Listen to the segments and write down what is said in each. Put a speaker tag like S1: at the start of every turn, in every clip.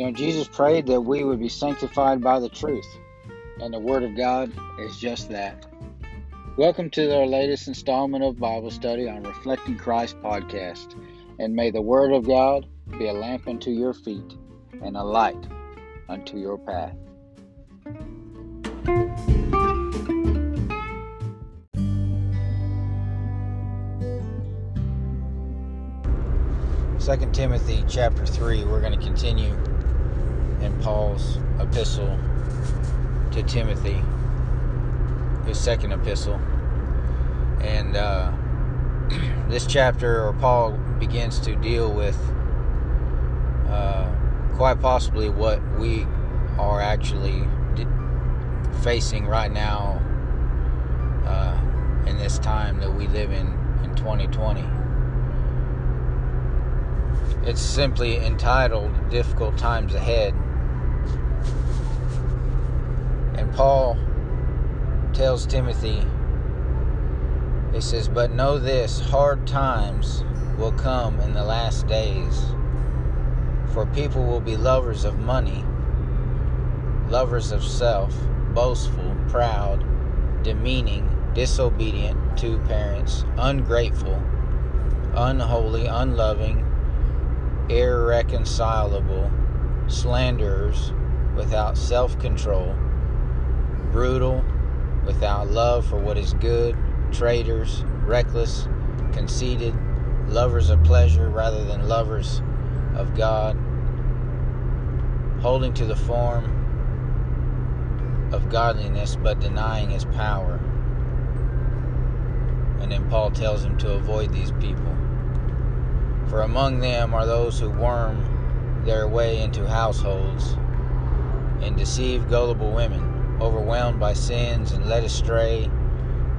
S1: You know, Jesus prayed that we would be sanctified by the truth, and the Word of God is just that. Welcome to our latest installment of Bible study on Reflecting Christ podcast, and may the Word of God be a lamp unto your feet and a light unto your path. Second Timothy chapter 3, we're going to continue in Paul's epistle to Timothy, his second epistle. And uh, this chapter, or Paul begins to deal with uh, quite possibly what we are actually facing right now uh, in this time that we live in in 2020. It's simply entitled Difficult Times Ahead. And Paul tells Timothy, he says, But know this hard times will come in the last days, for people will be lovers of money, lovers of self, boastful, proud, demeaning, disobedient to parents, ungrateful, unholy, unloving irreconcilable, slanderers, without self control, brutal, without love for what is good, traitors, reckless, conceited, lovers of pleasure rather than lovers of God, holding to the form of godliness but denying his power. And then Paul tells him to avoid these people. For among them are those who worm their way into households and deceive gullible women, overwhelmed by sins and led astray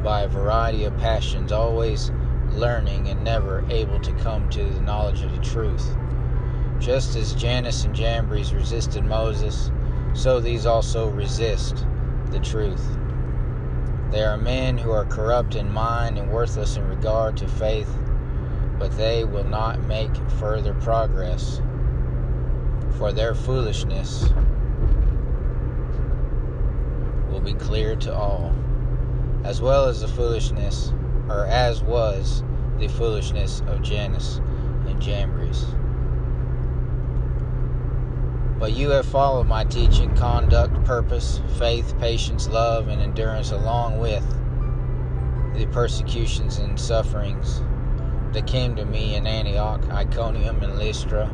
S1: by a variety of passions, always learning and never able to come to the knowledge of the truth. Just as Jannes and Jambres resisted Moses, so these also resist the truth. They are men who are corrupt in mind and worthless in regard to faith but they will not make further progress, for their foolishness will be clear to all, as well as the foolishness, or as was the foolishness of Jannes and Jambres. But you have followed my teaching, conduct, purpose, faith, patience, love, and endurance, along with the persecutions and sufferings that came to me in Antioch, Iconium, and Lystra.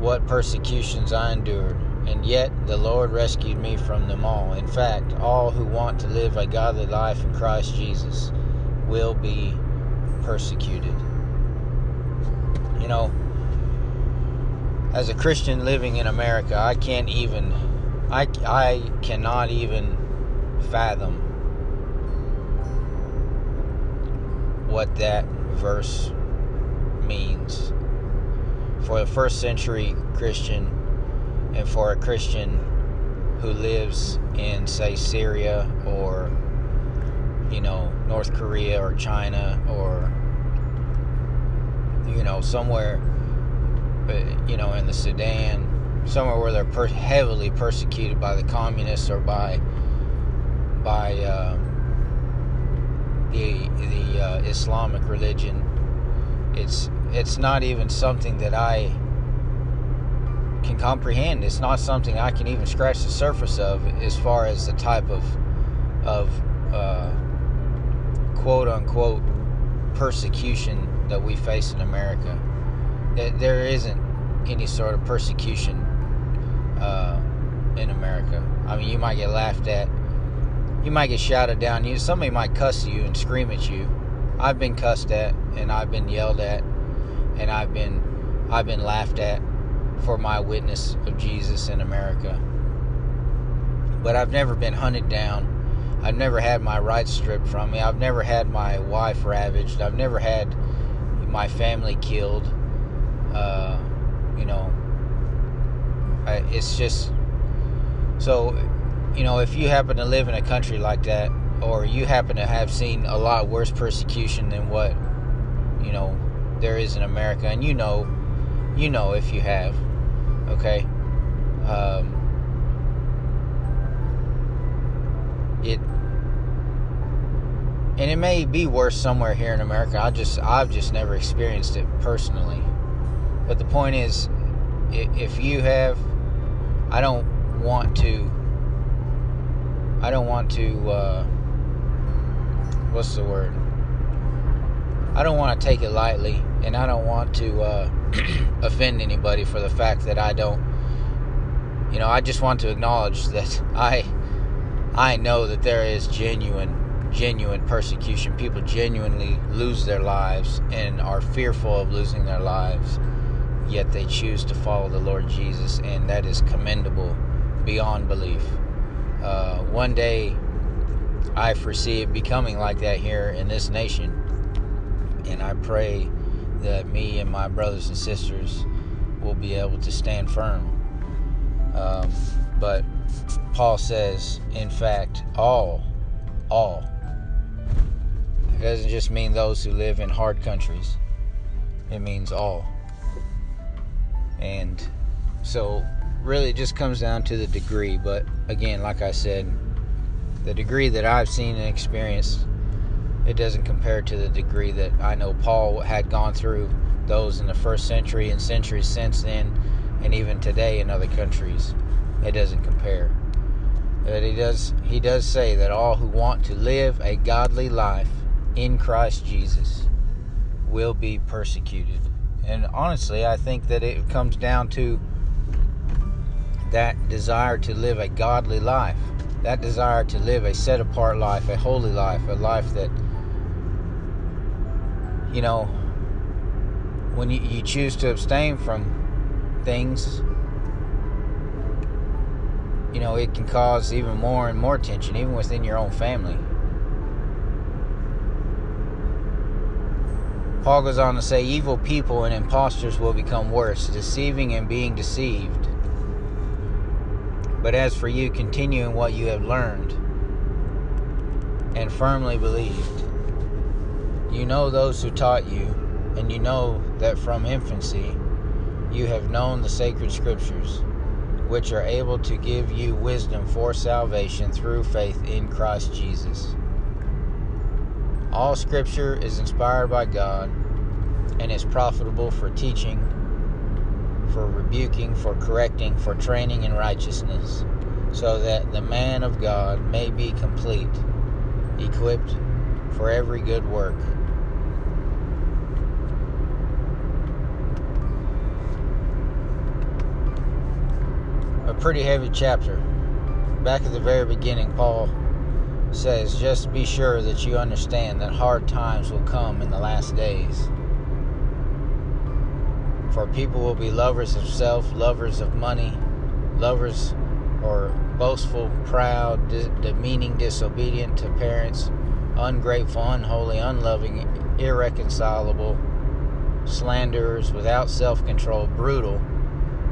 S1: What persecutions I endured, and yet the Lord rescued me from them all. In fact, all who want to live a godly life in Christ Jesus will be persecuted. You know, as a Christian living in America, I can't even, I, I cannot even fathom what that verse means for a first century Christian and for a Christian who lives in, say, Syria or, you know, North Korea or China or, you know, somewhere, uh, you know, in the Sudan, somewhere where they're per- heavily persecuted by the communists or by, by, uh, the the uh, Islamic religion. It's it's not even something that I can comprehend. It's not something I can even scratch the surface of as far as the type of of uh, quote unquote persecution that we face in America. That There isn't any sort of persecution uh, in America. I mean, you might get laughed at you might get shouted down. You somebody might cuss you and scream at you. I've been cussed at and I've been yelled at and I've been I've been laughed at for my witness of Jesus in America. But I've never been hunted down. I've never had my rights stripped from me. I've never had my wife ravaged. I've never had my family killed. Uh, you know, I, it's just so you know, if you happen to live in a country like that, or you happen to have seen a lot worse persecution than what, you know, there is in America, and you know, you know if you have, Okay? Um, it and it may be worse somewhere here in America. I just I've just never experienced it personally. But the point is, if you have, I don't want to. I don't want to. Uh, what's the word? I don't want to take it lightly, and I don't want to uh, offend anybody for the fact that I don't. You know, I just want to acknowledge that I, I know that there is genuine, genuine persecution. People genuinely lose their lives and are fearful of losing their lives, yet they choose to follow the Lord Jesus, and that is commendable beyond belief. Uh, one day, I foresee it becoming like that here in this nation and I pray that me and my brothers and sisters will be able to stand firm. Um, but Paul says, in fact, all, all. It doesn't just mean those who live in hard countries, it means all. And so, really, it just comes down to the degree. But again, like I said, the degree that I've seen and experienced it doesn't compare to the degree that I know Paul had gone through those in the first century and centuries since then, and even today in other countries. It doesn't compare. But he does he does say that all who want to live a godly life in Christ Jesus will be persecuted. And honestly, I think that it comes down to that desire to live a godly life, that desire to live a set apart life, a holy life, a life that you know, when you, you choose to abstain from things, you know, it can cause even more and more tension, even within your own family. Paul goes on to say, Evil people and impostors will become worse, deceiving and being deceived. But as for you, continue in what you have learned and firmly believed you know those who taught you, and you know that from infancy you have known the sacred scriptures, which are able to give you wisdom for salvation through faith in Christ Jesus. All scripture is inspired by God and is profitable for teaching, for rebuking, for correcting, for training in righteousness, so that the man of God may be complete, equipped for every good work. Pretty heavy chapter. Back at the very beginning, Paul says, Just be sure that you understand that hard times will come in the last days. For people will be lovers of self, lovers of money, lovers or boastful, proud, demeaning, disobedient to parents, ungrateful, unholy, unloving, irreconcilable, slanderers, without self control, brutal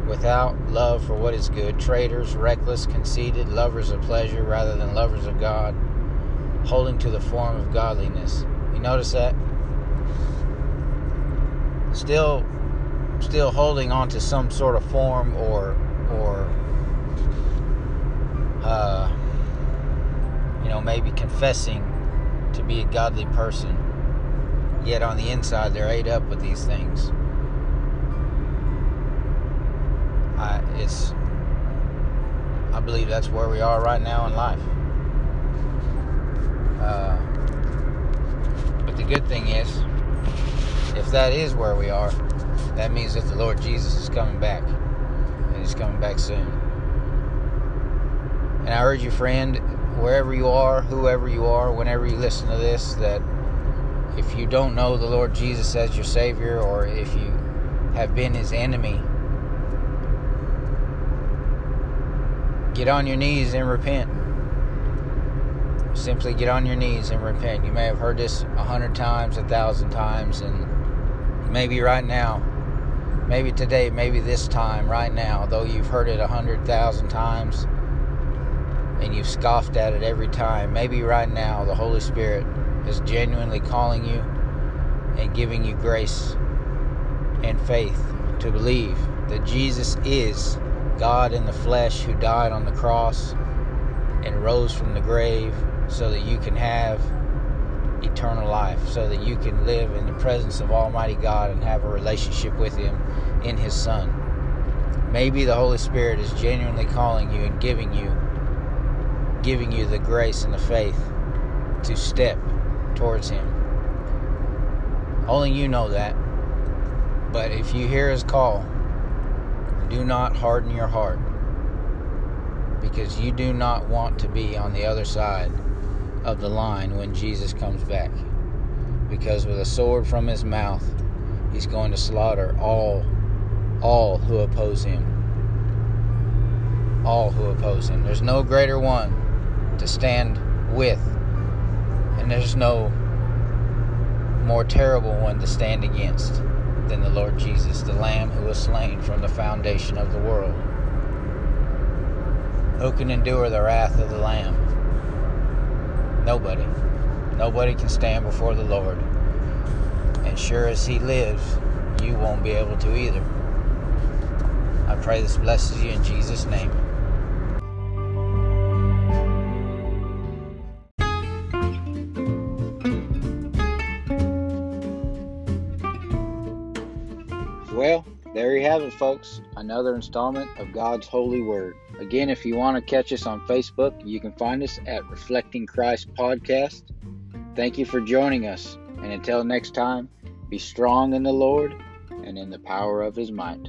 S1: without love for what is good, traitors, reckless, conceited, lovers of pleasure rather than lovers of God, holding to the form of godliness. You notice that? Still still holding on to some sort of form or or uh, you know maybe confessing to be a godly person yet on the inside they're ate up with these things I, it's I believe that's where we are right now in life. Uh, but the good thing is, if that is where we are, that means that the Lord Jesus is coming back, and He's coming back soon. And I urge you, friend, wherever you are, whoever you are, whenever you listen to this, that if you don't know the Lord Jesus as your Savior, or if you have been His enemy get on your knees and repent. Simply get on your knees and repent. You may have heard this a hundred times, a thousand times, and maybe right now, maybe today, maybe this time, right now, though you've heard it a hundred thousand times and you've scoffed at it every time, maybe right now the Holy Spirit is genuinely calling you and giving you grace and faith to believe that Jesus is God in the flesh who died on the cross and rose from the grave so that you can have eternal life, so that you can live in the presence of Almighty God and have a relationship with Him in His Son. Maybe the Holy Spirit is genuinely calling you and giving you giving you the grace and the faith to step towards Him. Only you know that. But if you hear His call, do not harden your heart because you do not want to be on the other side of the line when Jesus comes back. Because with a sword from his mouth, he's going to slaughter all all who oppose him. All who oppose him. There's no greater one to stand with. And there's no more terrible one to stand against than the Lord Jesus, the Lamb who was slain from the foundation of the world. Who can endure the wrath of the Lamb? Nobody. Nobody can stand before the Lord. And sure as He lives, you won't be able to either. I pray this blesses you in Jesus' name. Well, there you have it, folks. Another installment of God's Holy Word. Again, if you want to catch us on Facebook, you can find us at Reflecting Christ Podcast. Thank you for joining us. And until next time, be strong in the Lord and in the power of his might.